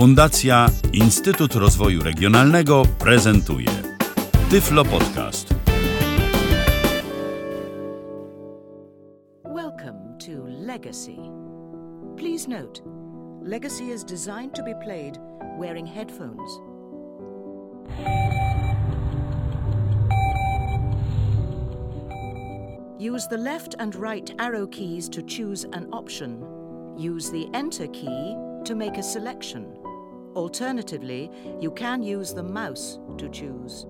Fundacja Instytut Rozwoju Regionalnego prezentuje Tyflo Podcast. Welcome to Legacy. Please note, Legacy is designed to be played wearing headphones. Use the left and right arrow keys to choose an option. Use the Enter key to make a selection. Alternatively, you can use the mouse to choose.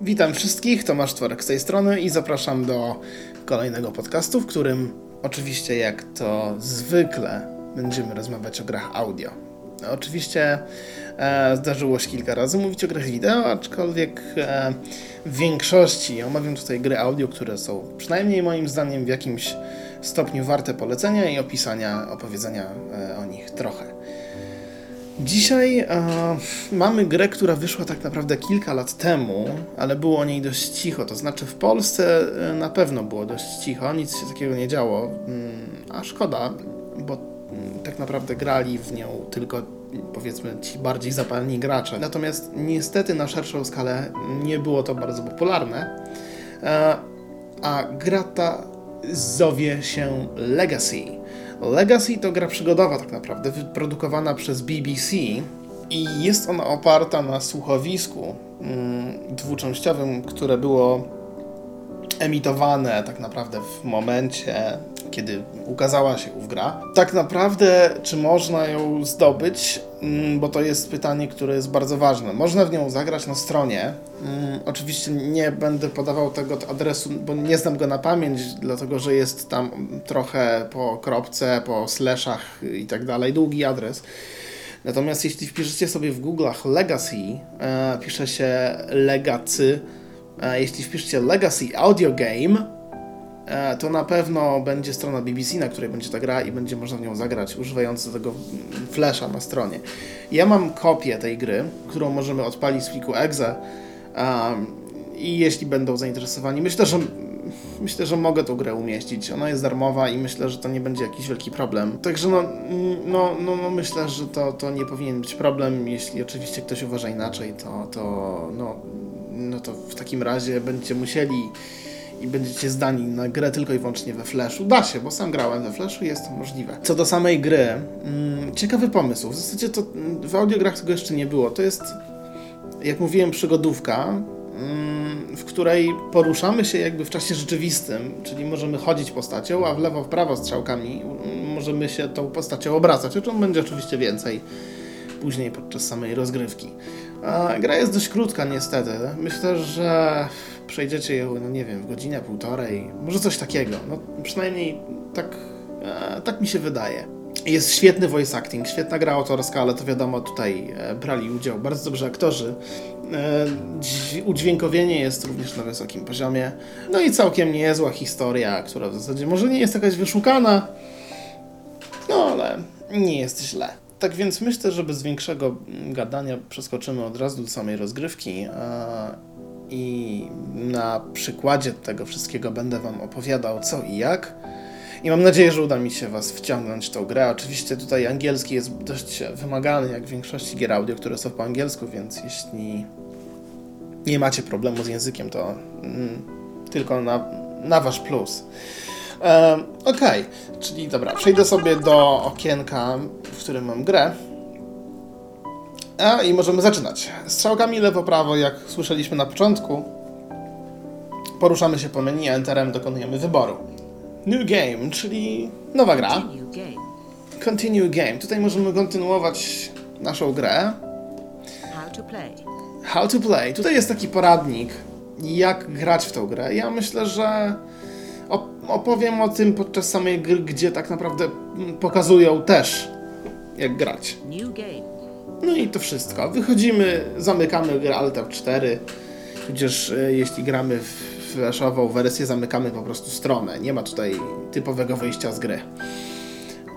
Witam wszystkich, Tomasz Tworek z tej strony i zapraszam do kolejnego podcastu, w którym oczywiście jak to zwykle będziemy rozmawiać o grach audio. Oczywiście e, zdarzyło się kilka razy mówić o grach wideo, aczkolwiek e, w większości omawiam tutaj gry audio, które są przynajmniej moim zdaniem w jakimś stopniu warte polecenia i opisania, opowiedzenia e, o nich trochę. Dzisiaj e, mamy grę, która wyszła tak naprawdę kilka lat temu, ale było o niej dość cicho. To znaczy w Polsce e, na pewno było dość cicho, nic się takiego nie działo. Mm, a szkoda, bo mm, tak naprawdę grali w nią tylko powiedzmy ci bardziej zapalni gracze. Natomiast niestety na szerszą skalę nie było to bardzo popularne. E, a gra ta zowie się Legacy. Legacy to gra przygodowa tak naprawdę, wyprodukowana przez BBC i jest ona oparta na słuchowisku mm, dwuczęściowym, które było emitowane tak naprawdę w momencie, kiedy ukazała się ów gra. Tak naprawdę, czy można ją zdobyć? Mm, bo to jest pytanie, które jest bardzo ważne. Można w nią zagrać na stronie. Mm, oczywiście nie będę podawał tego adresu, bo nie znam go na pamięć, dlatego że jest tam trochę po kropce, po slashach i tak dalej, długi adres. Natomiast jeśli wpiszecie sobie w Google'ach Legacy, e, pisze się Legacy, jeśli wpiszecie Legacy Audio Game, e, to na pewno będzie strona BBC, na której będzie ta gra i będzie można w nią zagrać, używając tego flasha na stronie. Ja mam kopię tej gry, którą możemy odpalić z pliku exe um, i jeśli będą zainteresowani, myślę, że myślę, że mogę tą grę umieścić. Ona jest darmowa i myślę, że to nie będzie jakiś wielki problem. Także no, no, no, no myślę, że to, to nie powinien być problem. Jeśli oczywiście ktoś uważa inaczej, to, to, no, no to w takim razie będziecie musieli i będziecie zdani na grę tylko i wyłącznie we Flashu. Da się, bo sam grałem we Flashu i jest to możliwe. Co do samej gry, mm, ciekawy pomysł. W zasadzie to w audiograch tego jeszcze nie było. To jest, jak mówiłem, przygodówka, mm, w której poruszamy się jakby w czasie rzeczywistym, czyli możemy chodzić postacią, a w lewo, w prawo strzałkami możemy się tą postacią obracać, o czym będzie oczywiście więcej później podczas samej rozgrywki. Gra jest dość krótka niestety. Myślę, że przejdziecie ją, no nie wiem, w godzinę, półtorej, może coś takiego. No przynajmniej tak, e, tak mi się wydaje. Jest świetny voice acting, świetna gra autorska, ale to wiadomo, tutaj e, brali udział bardzo dobrze aktorzy. E, udźwiękowienie jest również na wysokim poziomie. No i całkiem niezła historia, która w zasadzie może nie jest jakaś wyszukana, no ale nie jest źle. Tak więc myślę, że bez większego gadania przeskoczymy od razu do samej rozgrywki i na przykładzie tego wszystkiego będę Wam opowiadał co i jak. I mam nadzieję, że uda mi się Was wciągnąć w tą grę. Oczywiście tutaj angielski jest dość wymagany, jak w większości gier audio, które są po angielsku, więc jeśli nie macie problemu z językiem, to mm, tylko na, na Wasz plus. Ok, czyli dobra, przejdę sobie do okienka, w którym mam grę. A i możemy zaczynać. Strzałkami lewo-prawo, jak słyszeliśmy na początku, poruszamy się po menu, Enterem dokonujemy wyboru. New Game, czyli nowa gra. Continue game. Tutaj możemy kontynuować naszą grę. How to play. How to play. Tutaj jest taki poradnik, jak grać w tą grę. Ja myślę, że opowiem o tym podczas samej gry, gdzie tak naprawdę mm, pokazują też, jak grać. No i to wszystko. Wychodzimy, zamykamy grę Alt F4, tudzież jeśli gramy w flashową wersję, zamykamy po prostu stronę. Nie ma tutaj typowego wyjścia z gry.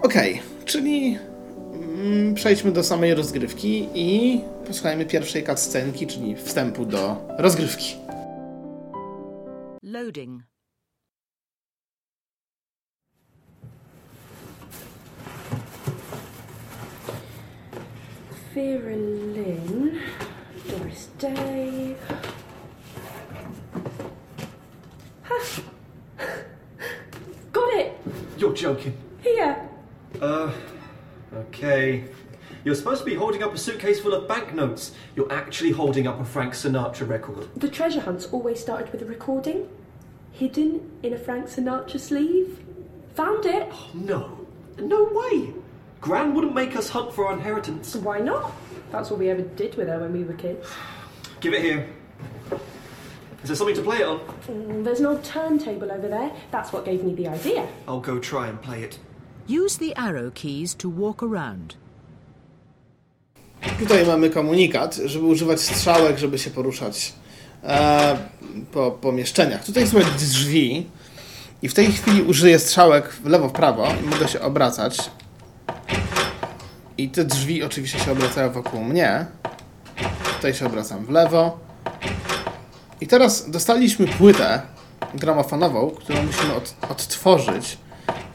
Ok, czyli mm, przejdźmy do samej rozgrywki i posłuchajmy pierwszej cutscenki, czyli wstępu do rozgrywki. Loading. Vera Lynn, Doris Day. Ha! Got it! You're joking. Here! Uh, okay. You're supposed to be holding up a suitcase full of banknotes. You're actually holding up a Frank Sinatra record. The treasure hunts always started with a recording, hidden in a Frank Sinatra sleeve. Found it! Oh, No. No way. Gran wouldn't make us hunt for our inheritance. Why not? That's all we ever did with her when we were kids. Give it here. Is there something to play it on? Mm, There's an old turntable over there. That's what gave me the idea. I'll go try and play it. Use the arrow keys to walk around. Tutaj mamy komunikat, żeby używać strzałek, żeby się poruszać e, po pomieszczeniach. Tutaj są drzwi i w tej chwili użyję strzałek w lewo, w prawo i mogę się obracać. I te drzwi oczywiście się obracają wokół mnie. Tutaj się obracam w lewo. I teraz dostaliśmy płytę gramofonową, którą musimy od, odtworzyć.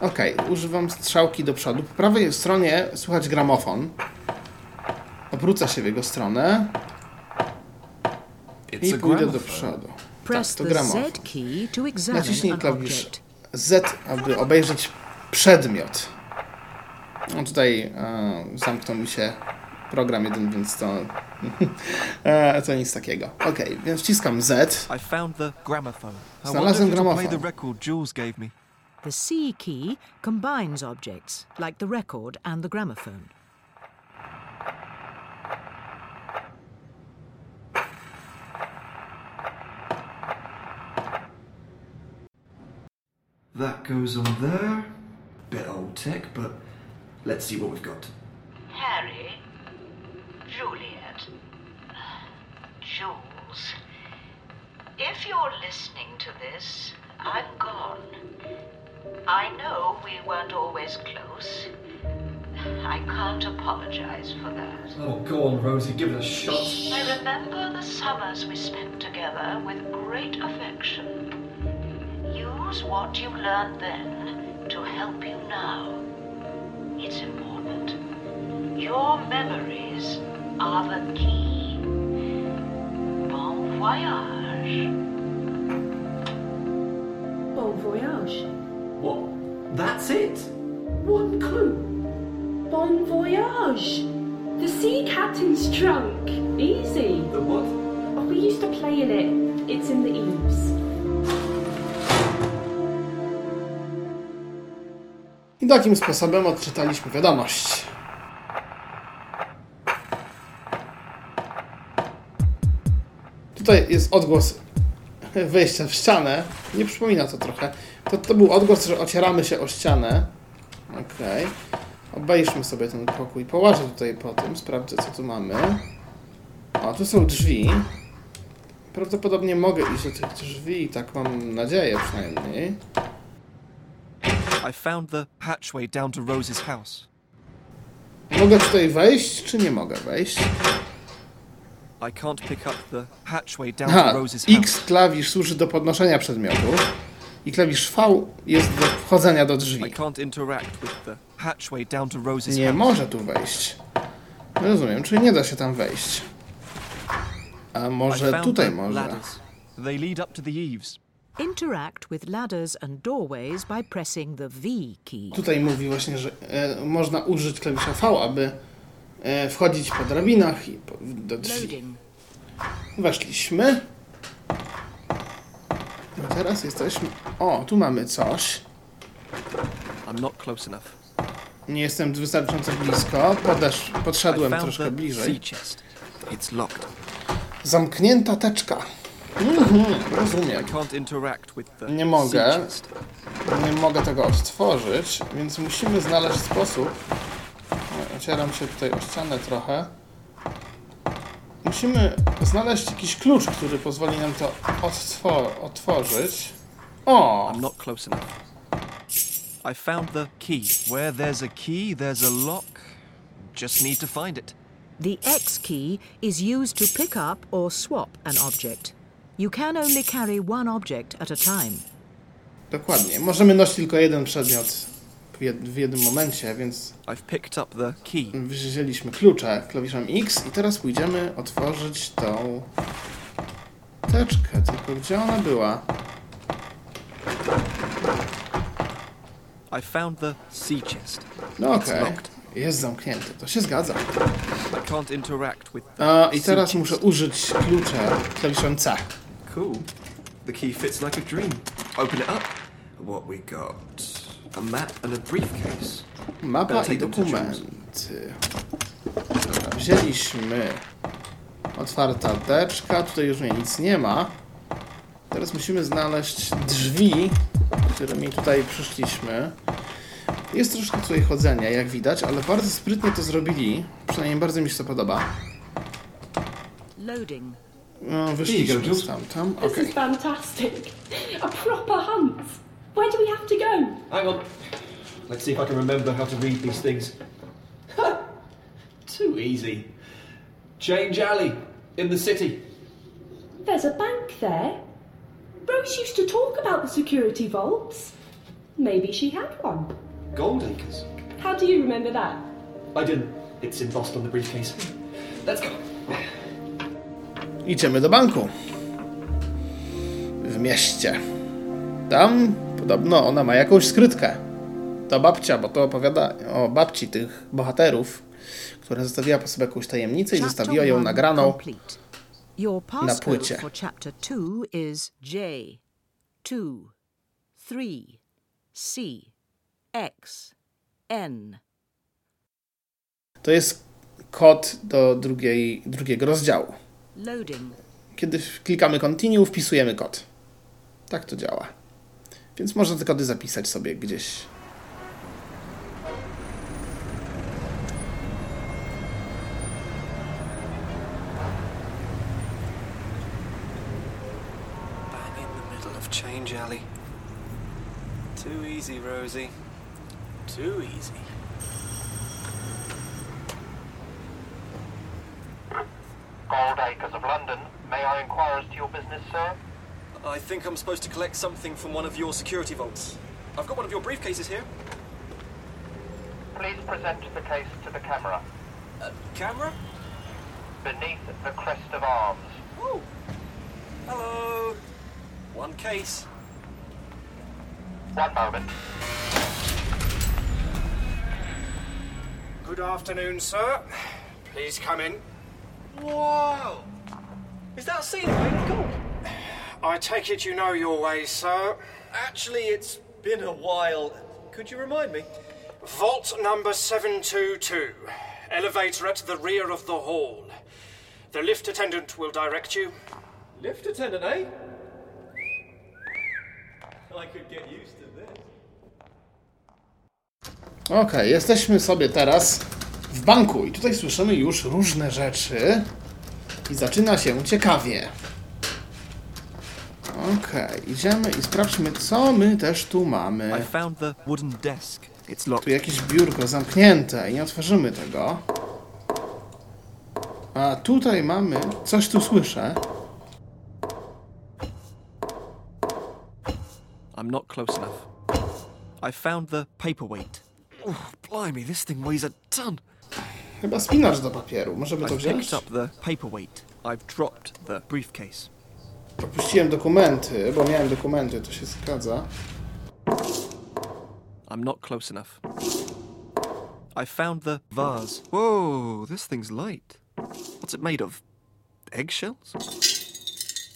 Ok, używam strzałki do przodu. Po prawej stronie słychać gramofon. Obrócę się w jego stronę i pójdę do przodu. Press to gramofon. Naciśnij klawisz. Z, aby obejrzeć przedmiot. No tutaj e, zamknął mi się program jeden, więc to, e, to nic takiego. Ok, więc wciskam Z. I found the gramophone. I Znalazłem wonder play the record Jules gave me. The C key combines objects, like the record and the gramophone. That goes on there. Bit old tech, but let's see what we've got. Harry, Juliet, Jules, if you're listening to this, I'm gone. I know we weren't always close. I can't apologize for that. Oh, go on, Rosie, give it a shot. I remember the summers we spent together with great affection. Use what you learned then to help you now. It's important. Your memories are the key. Bon voyage. Bon voyage. What? That's it? One clue. Bon voyage. The sea captain's trunk. Easy. The what? Oh, we used to play in it. It's in the eaves. I takim sposobem odczytaliśmy wiadomość. Tutaj jest odgłos wejścia w ścianę. Nie przypomina to trochę. To, to był odgłos, że ocieramy się o ścianę. Okej. Obejrzmy sobie ten pokój. Połażę tutaj po tym, sprawdzę co tu mamy. O, tu są drzwi. Prawdopodobnie mogę iść do tych drzwi, tak mam nadzieję przynajmniej. I found the hatchway down to Rose's house. Mogę tutaj wejść, czy nie mogę wejść? I can't pick up the hatchway down Aha, to Rose's X house. klawisz służy do podnoszenia przedmiotu i klawisz V jest do wchodzenia do I drzwi. can't interact with the hatchway down to Rose's Nie house. może tu wejść. Rozumiem, czyli nie da się tam wejść. A I może found tutaj the może? ladders. They lead up to the eaves. Interact with ladders and doorways by pressing the V key. Tutaj mówi właśnie, że e, można użyć klawisza V, aby e, wchodzić po drabinach i po, do drzwi. Loading. Weszliśmy. A teraz jesteśmy... O, tu mamy coś. I'm not close enough. Nie jestem wystarczająco blisko. Podesz, podszedłem found troszkę the bliżej. It's locked. Zamknięta teczka. Mhm, rozumiem. Nie mogę. Nie mogę tego odtworzyć, więc musimy znaleźć sposób. Ocieram się tutaj o ścianę trochę. Musimy znaleźć jakiś klucz, który pozwoli nam to otworzyć. O! I'm not close enough. I found the key. Where there's a key, there's a lock. Just need to find it. The X key is used to pick up or swap an object. You can only carry one object at a time. Dokładnie. Możemy nosić tylko jeden przedmiot w jed w jednym momencie, więc I've picked up the key. wzięliśmy klucze klawiszem X i teraz pójdziemy otworzyć tą teczkę. Tylko gdzie ona była? I found the sea chest. No It's okej. locked. Jest zamknięty, to się zgadza. I can't interact with the A, I sea teraz chest. muszę użyć klucza klawiszem C. Cool. The key fits like a dream. Open it up. What we got? A map and a briefcase. Mapa i dokumenty. Dobra, wzięliśmy otwarta teczka, tutaj już nic nie ma. Teraz musimy znaleźć drzwi, którymi tutaj przyszliśmy. Jest troszkę tutaj chodzenia, jak widać, ale bardzo sprytnie to zrobili. Przynajmniej bardzo mi się to podoba. Loading. No, Here you go, Jules. stamtąd. This Okej. is fantastic. A proper hunt. Where do we have to go? Hang on. Let's see if I can remember how to read these things. Too easy. Change Alley in the city. There's a bank there. Rose used to talk about the security vaults. Maybe she had one. Goldacres. How do you remember that? I didn't. It's embossed on the briefcase. Let's go. Idziemy do banku. W mieście. Tam podobno ona ma jakąś skrytkę. To babcia, bo to opowiada o babci tych bohaterów, która zostawiła po sobie jakąś tajemnicę i zostawiła ją nagraną. passcode płycie. for chapter 2 is J, 2, 3, C, X, N. To jest kod do drugiej, drugiego rozdziału. Loading. Kiedy klikamy continue, wpisujemy kod. Tak to działa. Więc można te kody zapisać sobie gdzieś. Bang in the middle of Change Alley. Too easy, Rosie. Too easy. Gold Acres of London. May I inquire as to your business, sir? I think I'm supposed to collect something from one of your security vaults. I've got one of your briefcases here. Please present the case to the camera. Uh, camera? Beneath the crest of arms. Oh. Hello. One case. One moment. Good afternoon, sir. Please come in. Wow. Is that a scene made of? I take it you know your way, sir. Actually, it's been a while. Could you remind me? Vault number 722. Elevator at the rear of the hall. The lift attendant will direct you. Lift attendant, eh? I could get used to this. Okej, jesteśmy sobie teraz w banku i tutaj słyszymy już różne rzeczy i zaczyna się ciekawie. Okej, idziemy i sprawdźmy, co my też tu mamy. Tu jakieś biurko zamknięte i nie otworzymy tego. A tutaj mamy, coś tu słyszę. I'm not close enough. I found the paperweight. Oh, blimey, this thing weighs a ton. Chyba spinacz do papieru, możemy to I've wziąć? picked up the paperweight. I've dropped the briefcase. Opuściłem dokumenty, bo miałem dokumenty, to się zgadza. I'm not close enough. I found the vase. Whoa, this thing's light. What's it made of? Eggshells?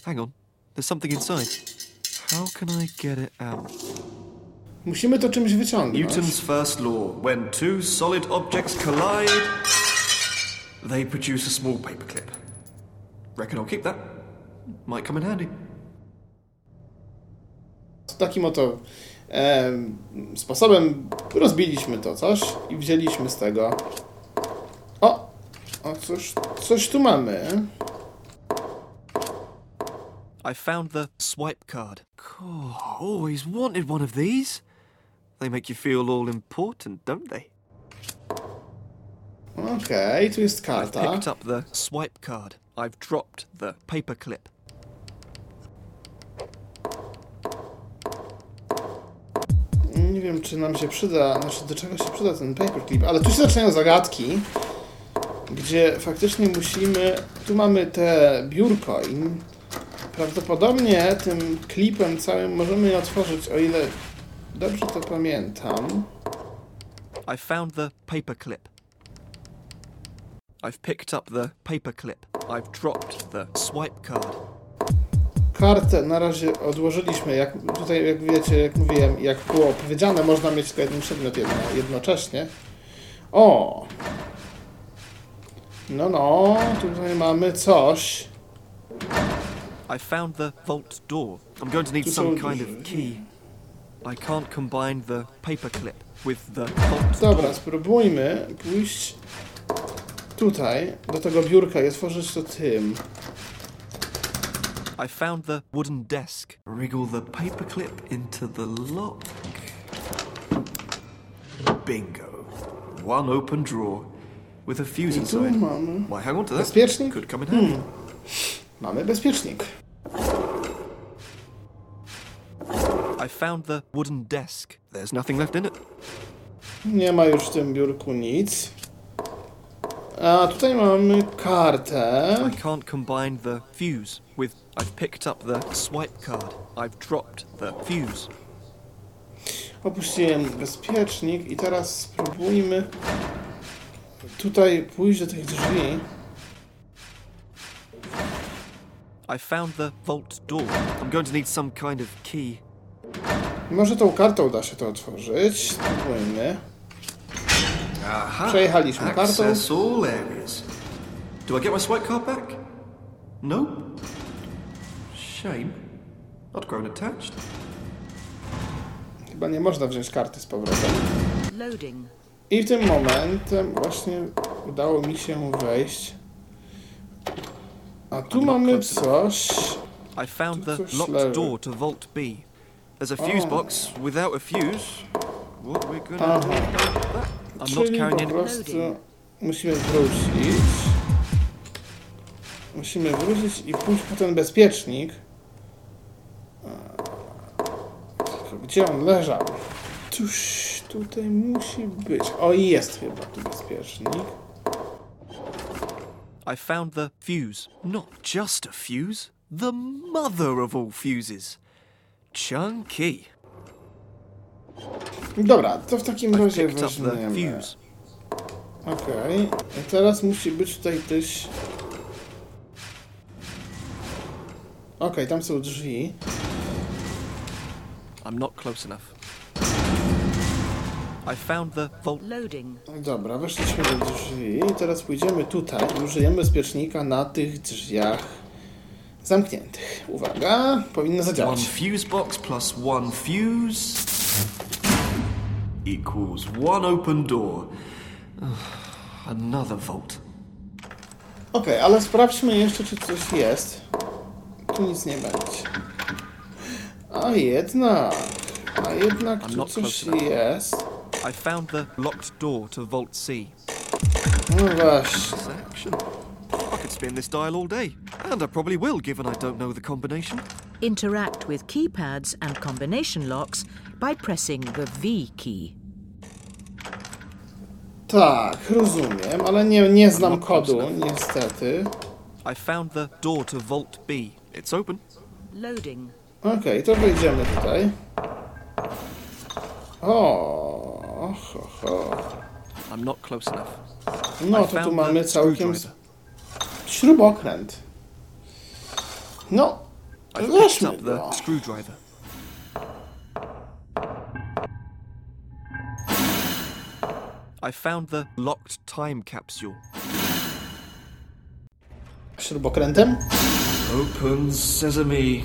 Hang on, there's something inside. How can I get it out? Musimy to czymś wyciągnąć. Newton's first law. When two solid objects collide, they produce a small paperclip. Reckon I'll keep that. Might come in handy. Takim oto em, sposobem rozbiliśmy to coś i wzięliśmy z tego. O! O, coś, coś tu mamy. I found the swipe card. Cool. Always wanted one of these. They make you feel all important, don't they? Okej, tu jest karta. Picked up the swipe card. I've dropped the paperclip. Nie wiem, czy nam się przyda, znaczy do czego się przyda ten paperclip, ale tu się zaczynają zagadki, gdzie faktycznie musimy, tu mamy te biurko i prawdopodobnie tym klipem całym możemy je otworzyć, o ile dobrze to pamiętam. I found the paperclip. I've picked up the paperclip. I've dropped the swipe card. Kartę na razie odłożyliśmy, jak tutaj, jak wiecie, jak mówiłem, jak było powiedziane, można mieć tylko jeden przedmiot jedno, jednocześnie. O! No, no, tutaj mamy coś. I found the vault door. I'm going to need some kind of key. I can't combine the paperclip with the vault Dobra, spróbujmy pójść tutaj, do tego biurka i otworzyć to tym. I found the wooden desk. Wriggle the paperclip into the lock. Bingo. One open drawer with a fuse I tu inside. mamy Why, hang on to that. bezpiecznik. Could come in handy. Mamy bezpiecznik. I found the wooden desk. There's nothing left in it. Nie ma już w tym biurku nic. A tutaj mamy kartę. I can't combine the fuse with. I've picked up the swipe card. I've dropped the fuse. Opuściłem bezpiecznik i teraz spróbujmy tutaj pójść do tych drzwi. I found the vault door. I'm going to need some kind of key. Może tą kartą da się to otworzyć. Spróbujmy. Aha. Przejechaliśmy kartą. Access all areas. Do I get my swipe card back? No. Shame. I'd grown attached. Chyba nie można wziąć karty z powrotem. Loading. I w tym momentem właśnie udało mi się wejść. A tu mamy coś. I found the locked door to Vault B. There's a fuse Oh. box without a fuse. What we're gonna Aha. do about that? I'm not Czyli carrying po any. prostu musimy wrócić. Musimy wrócić i pójść po ten bezpiecznik. Tylko Gdzie on leżał? Tuż tutaj musi być. O, jest chyba tu bezpiecznik. I found the fuse. Not just a fuse, the mother of all fuses. Chunky. Dobra, to w takim I've razie weźmiemy. Okej. I teraz musi być tutaj też... Okej, tam są drzwi. I'm not close enough. I found the vault. Loading. Dobra, weszliśmy do drzwi i teraz pójdziemy tutaj i użyjemy bezpiecznika na tych drzwiach zamkniętych. Uwaga, powinno One zadziałać. fuse box plus one fuse equals one open door. Another vault. Okej, ale sprawdźmy jeszcze, czy coś jest. Tu nic nie będzie. A jednak, a jednak tu coś jest. I found the locked door to Vault C. No właśnie. This action. I could spin this dial all day, and I probably will, given I don't know the combination. Interact with keypads and combination locks by pressing the V key. Tak, rozumiem, ale nie, nie znam kodu, niestety. I found the door to Vault B. It's open. Loading. Okej, to wejdziemy tutaj. O, ho, ho. I'm not close enough. No I to tu found mamy the całkiem screwdriver. Śrubokręt. No, I've picked weźmy up go. the screwdriver. I found the locked time capsule. Śrubokrętem? Open sesame.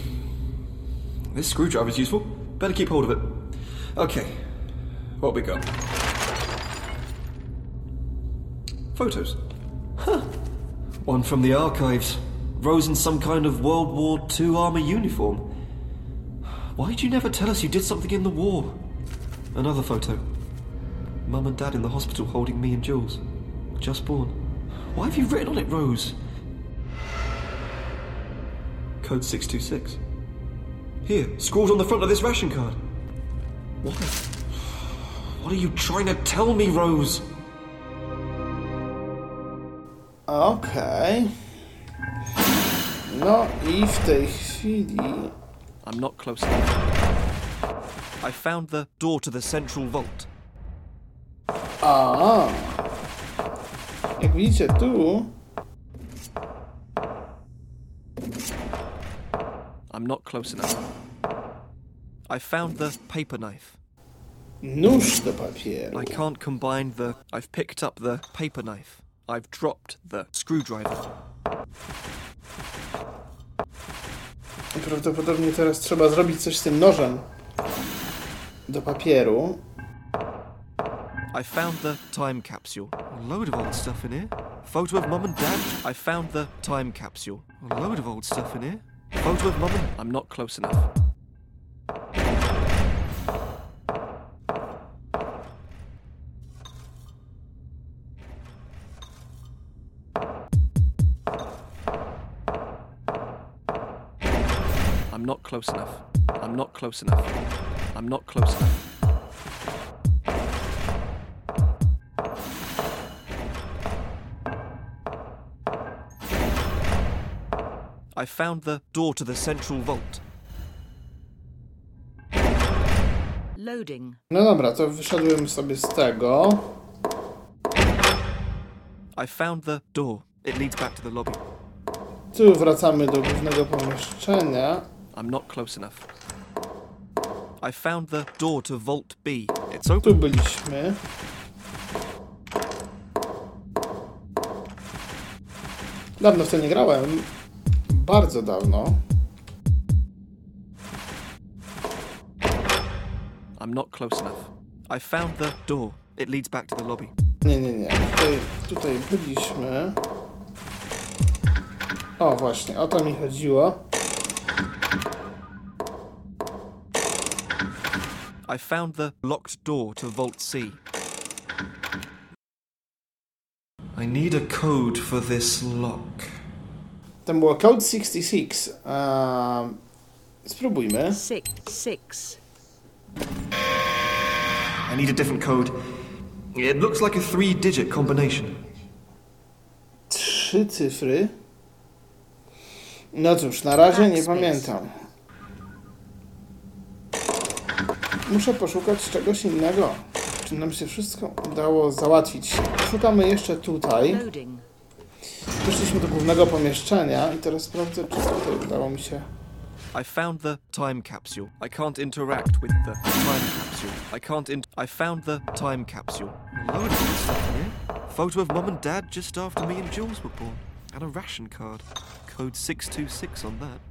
This screwdriver's useful. Better keep hold of it. Okay, what we got? Photos. Huh. One from the archives. Rose in some kind of World War II army uniform. Why'd you never tell us you did something in the war? Another photo. Mum and Dad in the hospital holding me and Jules. Just born. Why have you written on it, Rose? Code 626. Here, scrawled on the front of this ration card. What? What are you trying to tell me, Rose? Okej. No i w tej chwili... I'm not close enough. I found the door to the central vault. A. Jak widzicie tu... I'm not close enough. I found the paper knife. Nóż do papieru. I can't combine the. I've picked up the paper knife. I've dropped the screwdriver. Prawdopodobnie teraz trzeba zrobić coś z tym nożem do papieru. I found the time capsule. A load of old stuff in here. Photo of mum and dad. I found the time capsule. A load of old stuff in here. Photo of mum and. I'm not close enough. Close enough. I'm not close enough. I'm not close enough. I found the door to the central vault. Loading. No dobra, to wyszedłem sobie z tego. I found the door. It leads back to the lobby. Tu wracamy do głównego pomieszczenia. I'm not close enough. I found the door to Vault B. It's Tu open. byliśmy. Dawno w to nie grałem. Bardzo dawno. I'm not close enough. I found the door. It leads back to the lobby. Nie, nie, nie. Tutaj, tutaj byliśmy. O, właśnie, o to mi chodziło. I found the locked door to Vault C. I need a code for this lock. Tam było Code 66. Um, spróbujmy. Six. Six. I need a different code. It looks like a three digit combination. Trzy cyfry. No cóż, na razie nie pamiętam. Muszę poszukać czegoś innego. Czy nam się wszystko udało załatwić? Szukamy jeszcze tutaj. Loading. Wyszliśmy do głównego pomieszczenia i teraz sprawdzę, czy tutaj udało mi się. I found the time capsule. I can't interact with the time capsule. I can't in- I found the time capsule. A load of old stuff in here. Photo of mum and dad just after me and Jules were born. And a ration card. Code 626 on that.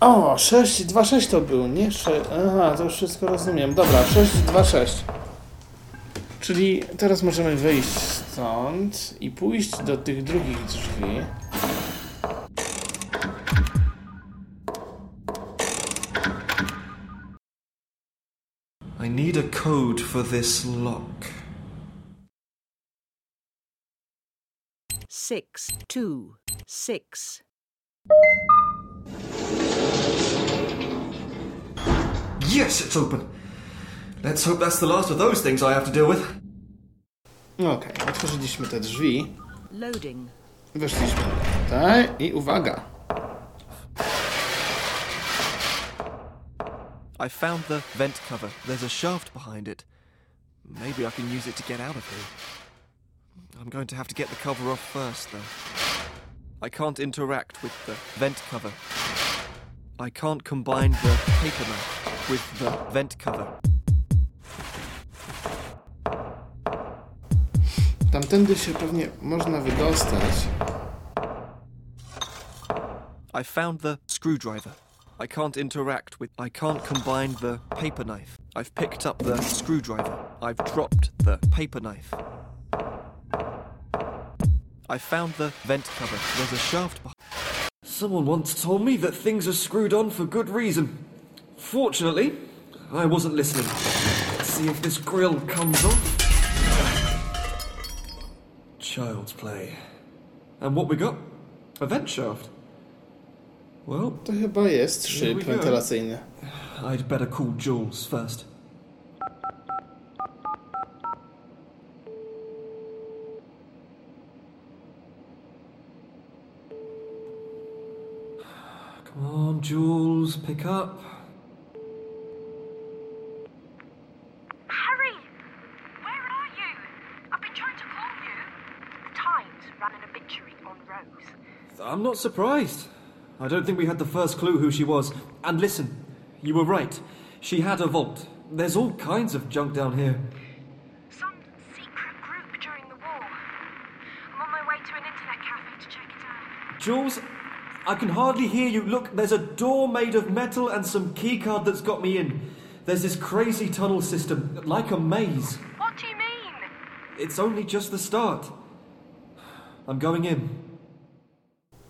O, 626 to był, nie? Sze... Aha, to już wszystko rozumiem. Dobra, 626. Czyli teraz możemy wyjść stąd i pójść do tych drugich drzwi. I need a code for this lock. Six. Two. Six. Yes, it's open. Let's hope that's the last of those things I have to deal with. Okej, otworzyliśmy te drzwi. Loading. Weszliśmy tutaj i uwaga. I found the vent cover. There's a shaft behind it. Maybe I can use it to get out of here. I'm going to have to get the cover off first, though. I can't interact with the vent cover. I can't combine the paper knife with the vent cover. Tamtędy się pewnie można wydostać. I found the screwdriver. I can't interact with. I can't combine the paper knife. I've picked up the screwdriver. I've dropped the paper knife. I found the vent cover. There's a shaft behind. Someone once told me that things are screwed on for good reason. Fortunately, I wasn't listening. Let's see if this grill comes off. Child's play. And what we got? A vent shaft. Well, To chyba jest Here szyb we wentylacyjny. I'd better call Jules first. Come on, Jules, pick up. Harry! Where are you? I've been trying to call you. The Times ran an obituary on Rose. I'm not surprised. I don't think we had the first clue who she was. And listen, you were right. She had a vault. There's all kinds of junk down here. Some secret group during the war. I'm on my way to an internet cafe to check it out. Jules, I can hardly hear you. Look, there's a door made of metal and some keycard that's got me in. There's this crazy tunnel system, like a maze. What do you mean? It's only just the start. I'm going in.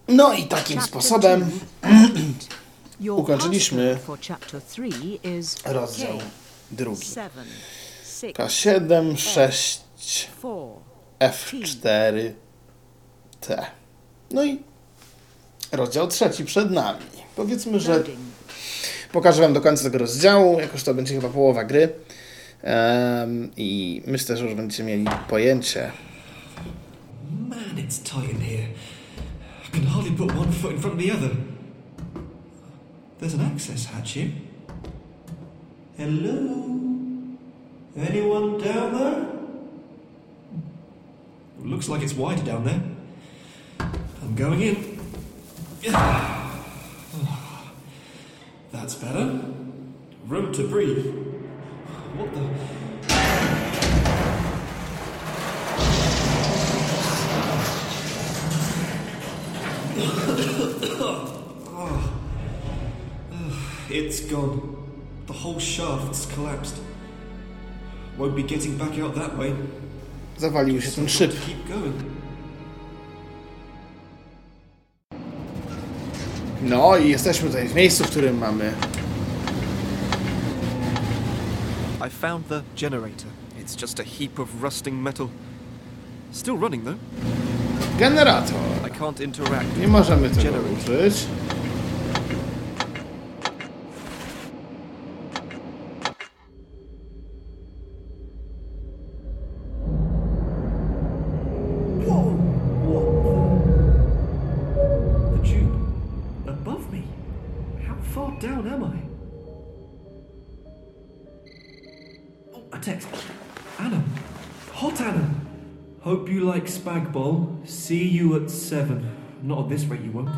No i takim Chapter sposobem two. Your ukończyliśmy password for chapter 3 is rozdział drugi. K7, 6, 4 F4, T. No i rozdział trzeci przed nami. Powiedzmy, że pokażę Wam do końca tego rozdziału, jakoż to będzie chyba połowa gry. Em, I myślę, że już będziecie mieli pojęcie, Man, it's tight in here. I can hardly put one foot in front of the other. There's an access hatch here. Hello? Anyone down there? Looks like it's wider down there. I'm going in. That's better. Room to breathe. What the? It's gone. The whole shaft's collapsed. Won't be getting back out that way. zawalił się ten szyb. keep going. No i jesteśmy tutaj w miejscu, w którym mamy I found the generator. It's just a heap of rusting metal. Still running though. generator. I can't interact. Nie możemy tego użyć. Spag bowl. See you at seven. Not at this rate, you won't.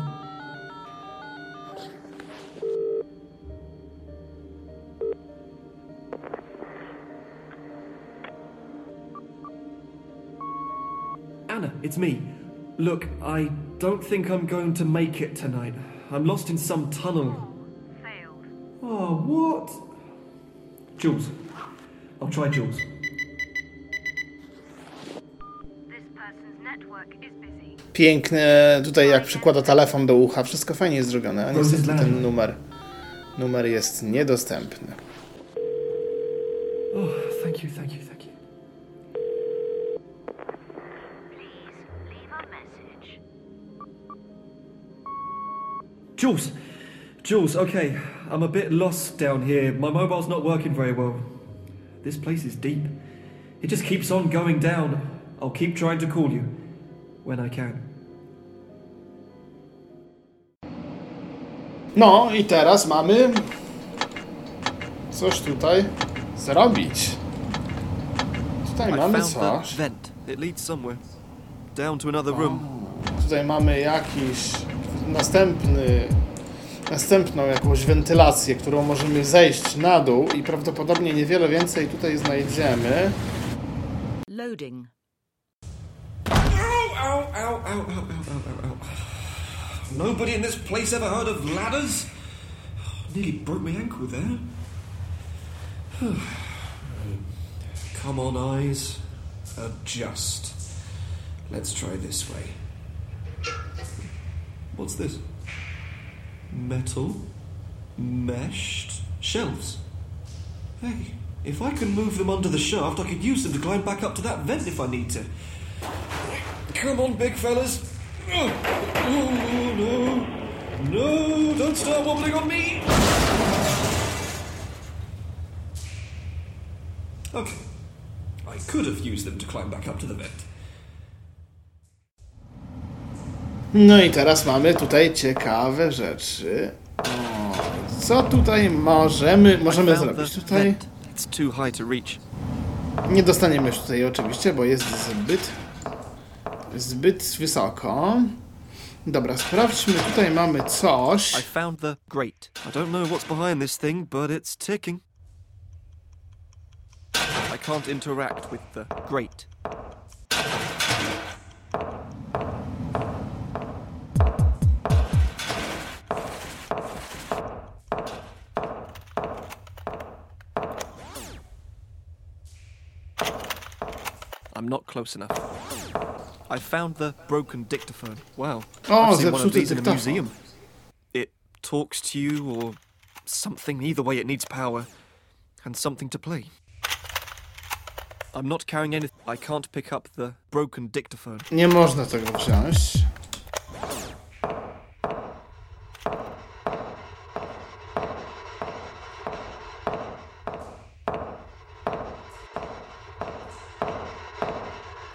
Anna, it's me. Look, I don't think I'm going to make it tonight. I'm lost in some tunnel. Failed. Oh, what? Jules. I'll try Jules. Piękne, tutaj jak przykłada telefon do ucha, wszystko fajnie jest zrobione, a niestety ten numer, numer jest niedostępny. Oh, thank you, thank you, thank you. Jules! Jules, okay. I'm a bit lost down here. My mobile's not working very well. This place is deep. It just keeps on going down. I'll keep trying to call you when I can. No i teraz mamy coś tutaj zrobić. Tutaj I mamy coś. vent. It leads somewhere. Down to another room. Tutaj mamy jakiś następny, następną jakąś wentylację, którą możemy zejść na dół i prawdopodobnie niewiele więcej tutaj znajdziemy. Loading. ow, ow, ow, ow, ow. Nobody in this place ever heard of ladders? Nearly broke my ankle there. Come on, eyes. Adjust. Let's try this way. What's this? Metal, meshed shelves. Hey, if I can move them under the shaft, I could use them to climb back up to that vent if I need to. Come on, big fellas. Oh, oh, no. No, don't start wobbling on me. Okay. I could have used them to climb back up to the vent. No i teraz mamy tutaj ciekawe rzeczy. O, co tutaj możemy, możemy zrobić? Tutaj vent. It's too high to reach. nie dostaniemy już tutaj oczywiście, bo jest zbyt zbyt wysoko. Dobra, sprawdźmy, tutaj mamy coś. I found the grate. I don't know what's behind this thing, but it's ticking. I can't interact with the grate. I'm not close enough. I found the broken dictaphone. Wow. Oh, I've seen one of these in a museum. It talks to you or something. Either way, it needs power and something to play. I'm not carrying anything. I can't pick up the broken dictaphone. Nie można tego wziąć.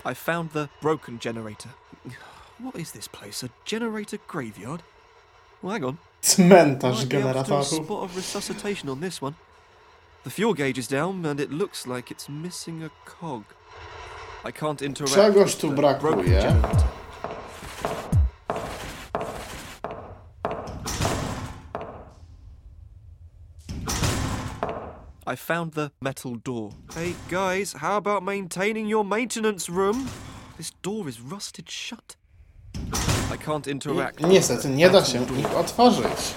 I found the broken generator. What is this place? A generator graveyard? Well, hang on. Cmentarz Might be able to do a generatorów. spot of resuscitation on this one. The fuel gauge is down, and it looks like it's missing a cog. I can't interact Czegoś tu the brakuje. I found the metal door. Hey guys, how about maintaining your maintenance room? This door is rusted shut. I can't interact. with Niestety nie da się ich otworzyć.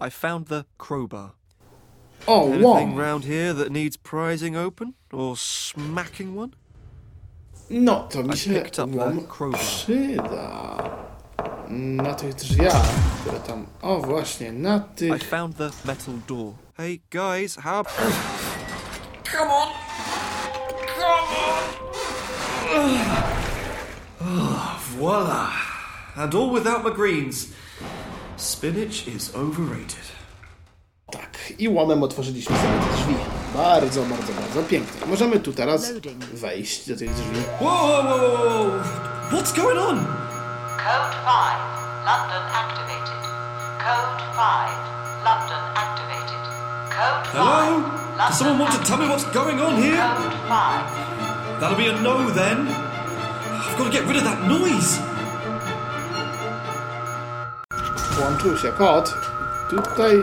I found the crowbar. O, Anything wow. round here that needs prizing open or smacking one? No, to mi I się picked up łom that crowbar. przyda. Na tych drzwiach, które tam... O, właśnie, na I tych... found the metal door. Hey guys, how? Come on! Come on! voila! And all without my greens. Spinach is overrated. Tak, i łomem otworzyliśmy sobie te drzwi. Bardzo, bardzo, bardzo pięknie. Możemy tu teraz wejść do tych drzwi. Whoa, whoa, whoa, whoa, whoa! What's going on? Code 5, London activated. Code 5, London activated. Code 5. Hello? London Does someone want to tell me what's going on here? Code 5. That'll be a no then. I've got to get rid of that noise. Włączył się kod. Tutaj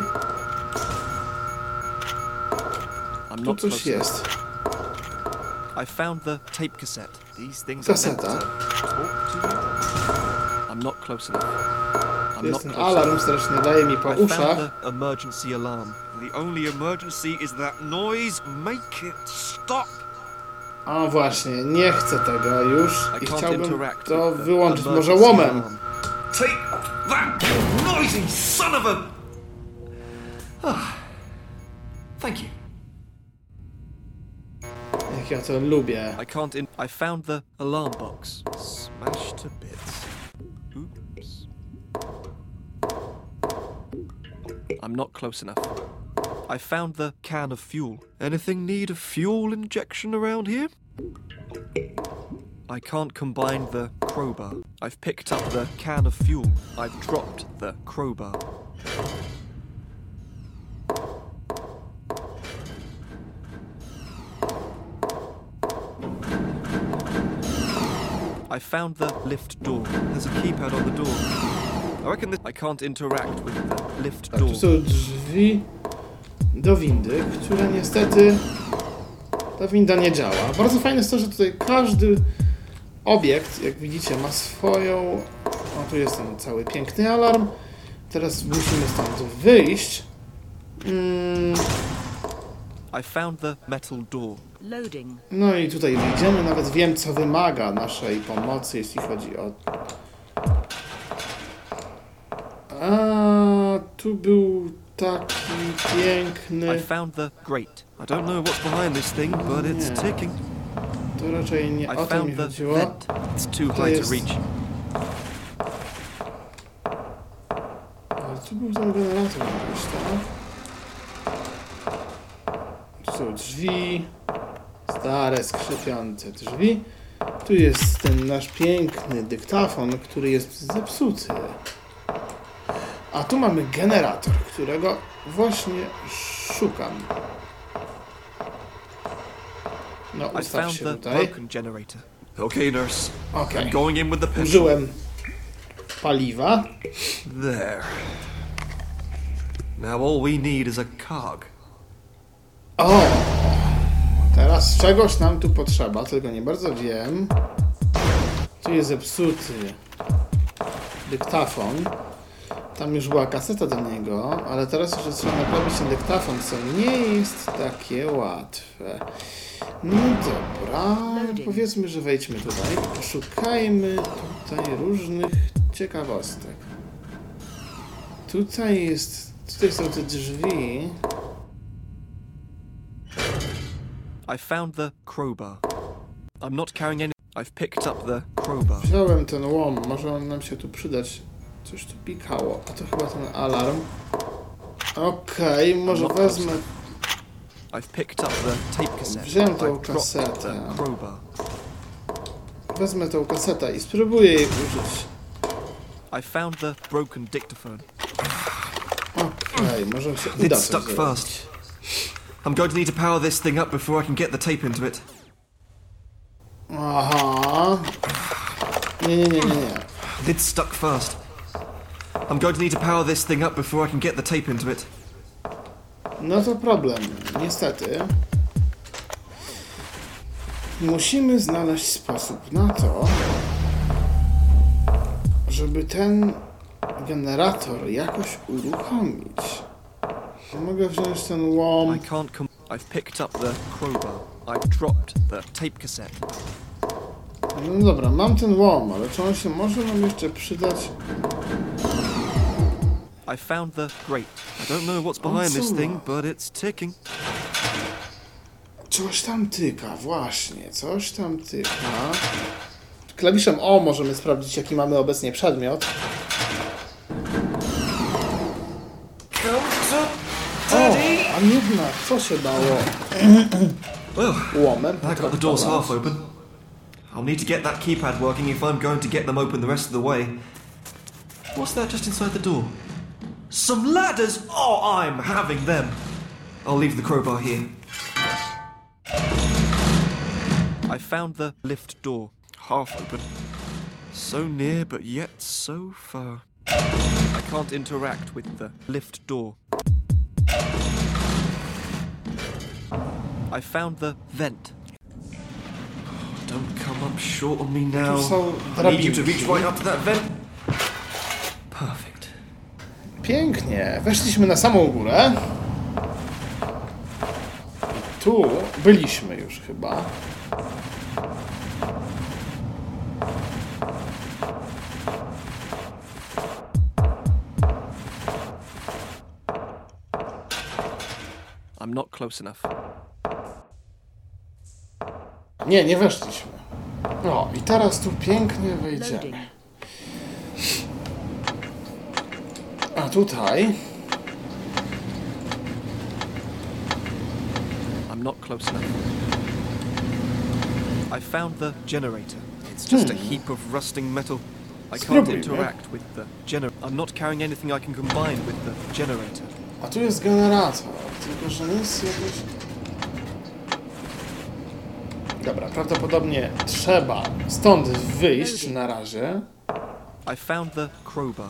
I'm tu not coś close jest. I found the tape cassette. These things Kaseta. are meant to talk to you. Not close enough. I'm jest ten alarm, strasznie daje mi po I uszach. found the emergency alarm. The only emergency is that noise. Make it stop. A właśnie, nie chcę tego już I i can't chciałbym interact to with the wyłączyć może emergency łomem. alarm. Take that noisy son of a. Ah. Thank you. Jak ja to lubię. I can't in. I found the alarm box. Smashed to bits. I'm not close enough. I found the can of fuel. Anything need a fuel injection around here? I can't combine the crowbar. I've picked up the can of fuel. I've dropped the crowbar. I found the lift door. There's a keypad on the door. I reckon that I can't interact with the lift Tak, door. tu są drzwi do windy, które niestety ta winda nie działa. Bardzo fajne jest to, że tutaj każdy obiekt, jak widzicie, ma swoją... O, tu jest ten cały piękny alarm. Teraz musimy stąd wyjść. Mm, I found the metal door. Loading. no i tutaj wyjdziemy. Nawet wiem, co wymaga naszej pomocy, jeśli chodzi o... A, tu był taki piękny... I found the grate. I don't know what's behind this thing, but it's Nie. ticking. To raczej nie I o to mi chodziło. It's too To high jest- to reach. Ale tu był ten generator tak? Tu są drzwi. Stare, skrzypiące drzwi. Tu jest ten nasz piękny dyktafon, który jest zepsuty. A tu mamy generator, którego właśnie szukam. No, ustaw się tutaj. Okay, nurse. Okej. I'm going in with the petrol. Użyłem paliwa. There. Now all we need is a cog. O! Teraz czegoś nam tu potrzeba, tylko nie bardzo wiem. Tu jest zepsuty dyktafon. Tam już była kaseta do niego, ale teraz już trzeba naprawić ten dyktafon, co nie jest takie łatwe. No dobra, powiedzmy, że wejdźmy tutaj. Poszukajmy tutaj różnych ciekawostek. Tutaj jest, tutaj są te drzwi. I found the crowbar. I'm not carrying any. I've picked up the crowbar. Wziąłem ten łom, może on nam się tu przydać. Coś tu pikało, a to chyba ten alarm. Okej, może wezmę. I've picked up the tape cassette. Wziąłem tą kasetę. Wezmę tą kasetę i spróbuję jej użyć. I found the broken dictaphone. Okej, może się uda It's stuck fast. I'm going to need to power this thing up before I can get the tape into it. Aha. Nie, nie, nie, nie. Lid's stuck fast. I'm going to need to power this thing up before I can get the tape into it. No to problem, niestety. Musimy znaleźć sposób na to, żeby ten generator jakoś uruchomić. Mogę wziąć ten łom. I can't come. I've picked up the crowbar. I've dropped the tape cassette. No dobra, mam ten łom, ale czy on się może nam jeszcze przydać? I found the grate. I don't know what's behind this co thing, but it's ticking. Coś tam tyka, właśnie, coś tam tyka. Klawiszem O możemy sprawdzić, jaki mamy obecnie przedmiot. O, a jednak, co się dało Well, łomem? I got the doors half open. I'll need to get that keypad working if I'm going to get them open the rest of the way. What's that just inside the door? Some ladders! Oh, I'm having them! I'll leave the crowbar here. I found the lift door, half open. So near, but yet so far. I can't interact with the lift door. I found the vent. Don't come up short on me now. Są I need you to reach right up to that vent. Pięknie, weszliśmy na samą górę. Tu byliśmy już chyba. I'm not close enough. Nie, nie weszliśmy. O, i teraz tu pięknie wejdziemy. Tutaj I'm not close enough. I found the generator. It's just a heap of rusting metal. I can't interact with the generator. I'm not carrying anything I can combine with the generator. A tu jest generator, tylko że nic jakoś... Dobra, prawdopodobnie trzeba stąd wyjść na razie. I found the crowbar.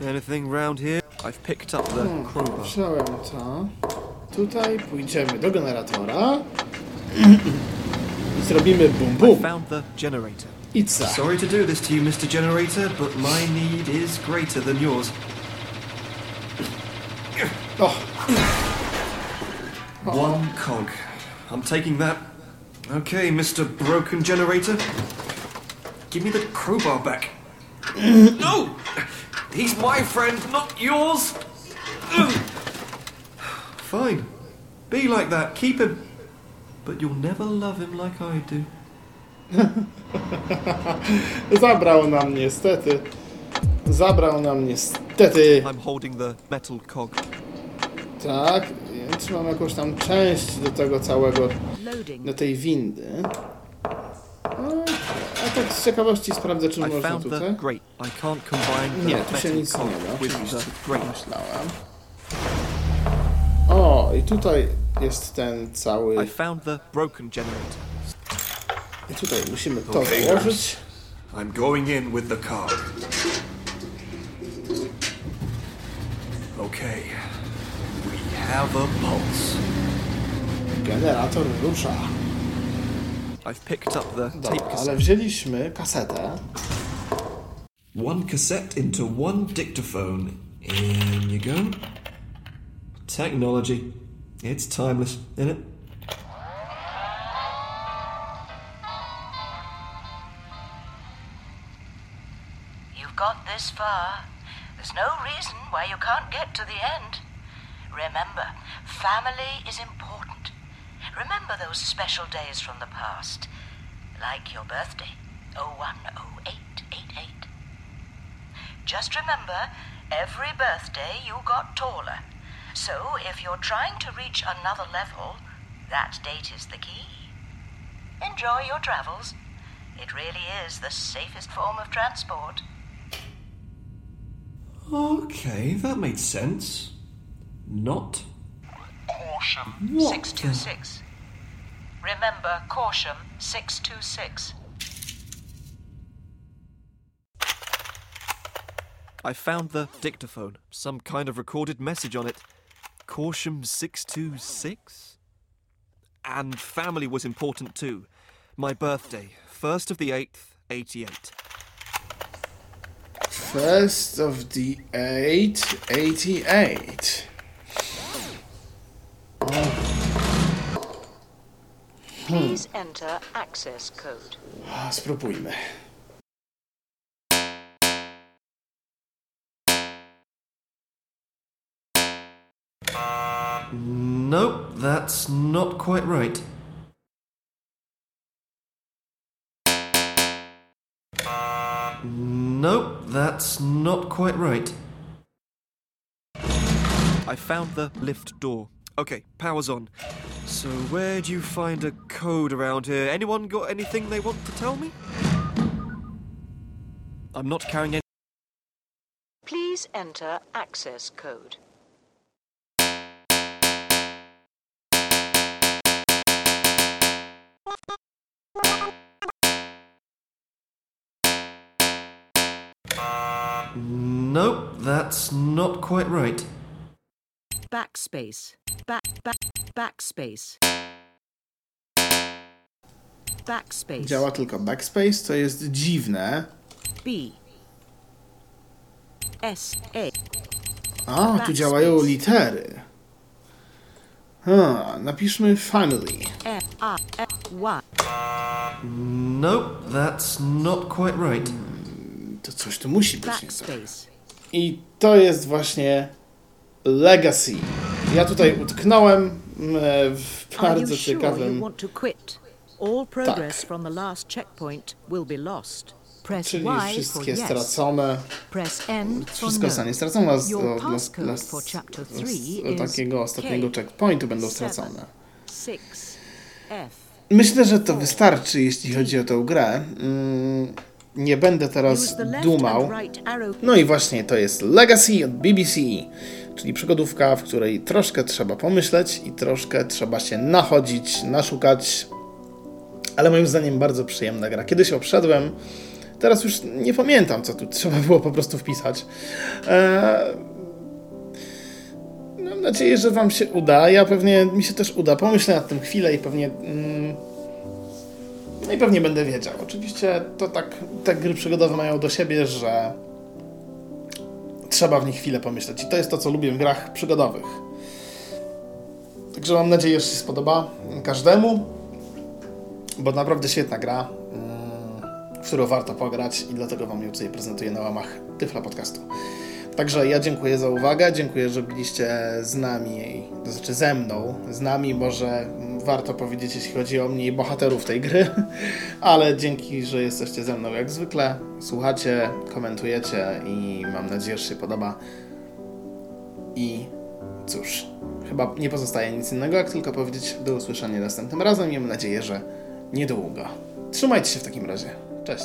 Anything round here? I've picked up the crowbar. Wziąłem to. Tutaj pójdziemy do generatora. I zrobimy bum I bum. found the generator. I co? Sorry to do this to you, Mr. Generator, but my need is greater than yours. O, One cog. I'm taking that. Okay, Mr. Broken Generator. Give me the crowbar back. no! He's my friend, not yours! Fine. Be like that, keep him. But you'll never love him like I do. zabrał nam niestety. Zabrał nam niestety. I'm holding the metal cog. Tak, ja trzymam jakąś tam część do tego całego, Loading. do tej windy. Tak z ciekawości sprawdzę, czy I można found the tutaj. great. I can't combine the Nie, tu się nic nie da, with oczywiście. the great. Myślałem. O, i tutaj jest ten cały... I found the broken generator. I tutaj musimy to Okay. I'm going in with the car. Okay. We have a pulse. Generator rusza. I've picked up the tape Dobra, ale cassette. wzięliśmy kasetę. One cassette into one dictaphone. In you go. Technology. It's timeless, isn't it? You've got this far. There's no reason why you can't get to the end. Remember, family is important. Remember those special days from the past, like your birthday, 010888. Just remember, every birthday you got taller. So if you're trying to reach another level, that date is the key. Enjoy your travels. It really is the safest form of transport. Okay, that made sense. Not. Caution What 626. Remember, caution 626. I found the dictaphone. Some kind of recorded message on it. Caution 626? And family was important too. My birthday, 1st of the 8th, 88. First of the 8, 88. Please enter access code. A, Spróbujmy. Nope, that's not quite right. Nope, that's not quite right. I found the lift door. Okay, power's on. So, where do you find a code around here? Anyone got anything they want to tell me? I'm not carrying any. Please enter access code. Nope, that's not quite right. Backspace. Back, back, backspace. Backspace. Działa tylko backspace, co jest dziwne. B. S. A. A, tu działają litery. Ha, napiszmy family. F. A. F. Y. Nope, that's not quite right. To coś tu musi być nie tak. Backspace. I to jest właśnie Legacy. Ja tutaj utknąłem w Are you bardzo ciekawym... Press Czyli Y wszystkie stracone. Wszystko no. zostanie stracone. Z, dla, dla, takiego ostatniego checkpointu będą stracone. Myślę, że to wystarczy, jeśli chodzi o tę grę. Mm, Nie będę teraz dumał. No i właśnie to jest Legacy od BBC, czyli przygodówka, w której troszkę trzeba pomyśleć i troszkę trzeba się nachodzić, naszukać, ale moim zdaniem bardzo przyjemna gra. Kiedyś obszedłem, teraz już nie pamiętam, co tu trzeba było po prostu wpisać. Eee, mam nadzieję, że Wam się uda. Ja pewnie mi się też uda. Pomyślę nad tym chwilę i pewnie. Mm, no i pewnie będę wiedział. Oczywiście to tak, te gry przygodowe mają do siebie, że trzeba w nich chwilę pomyśleć. I to jest to, co lubię w grach przygodowych. Także mam nadzieję, że się spodoba każdemu, bo naprawdę świetna gra, mm, w którą warto pograć i dlatego Wam ją tutaj prezentuję na łamach Tyfla Podcastu. Także ja dziękuję za uwagę, dziękuję, że byliście z nami, to znaczy ze mną, z nami może warto powiedzieć, jeśli chodzi o mnie i bohaterów tej gry, ale dzięki, że jesteście ze mną jak zwykle, słuchacie, komentujecie i mam nadzieję, że się podoba. I cóż, chyba nie pozostaje nic innego, jak tylko powiedzieć do usłyszenia następnym razem mam nadzieję, że niedługo. Trzymajcie się w takim razie. Cześć.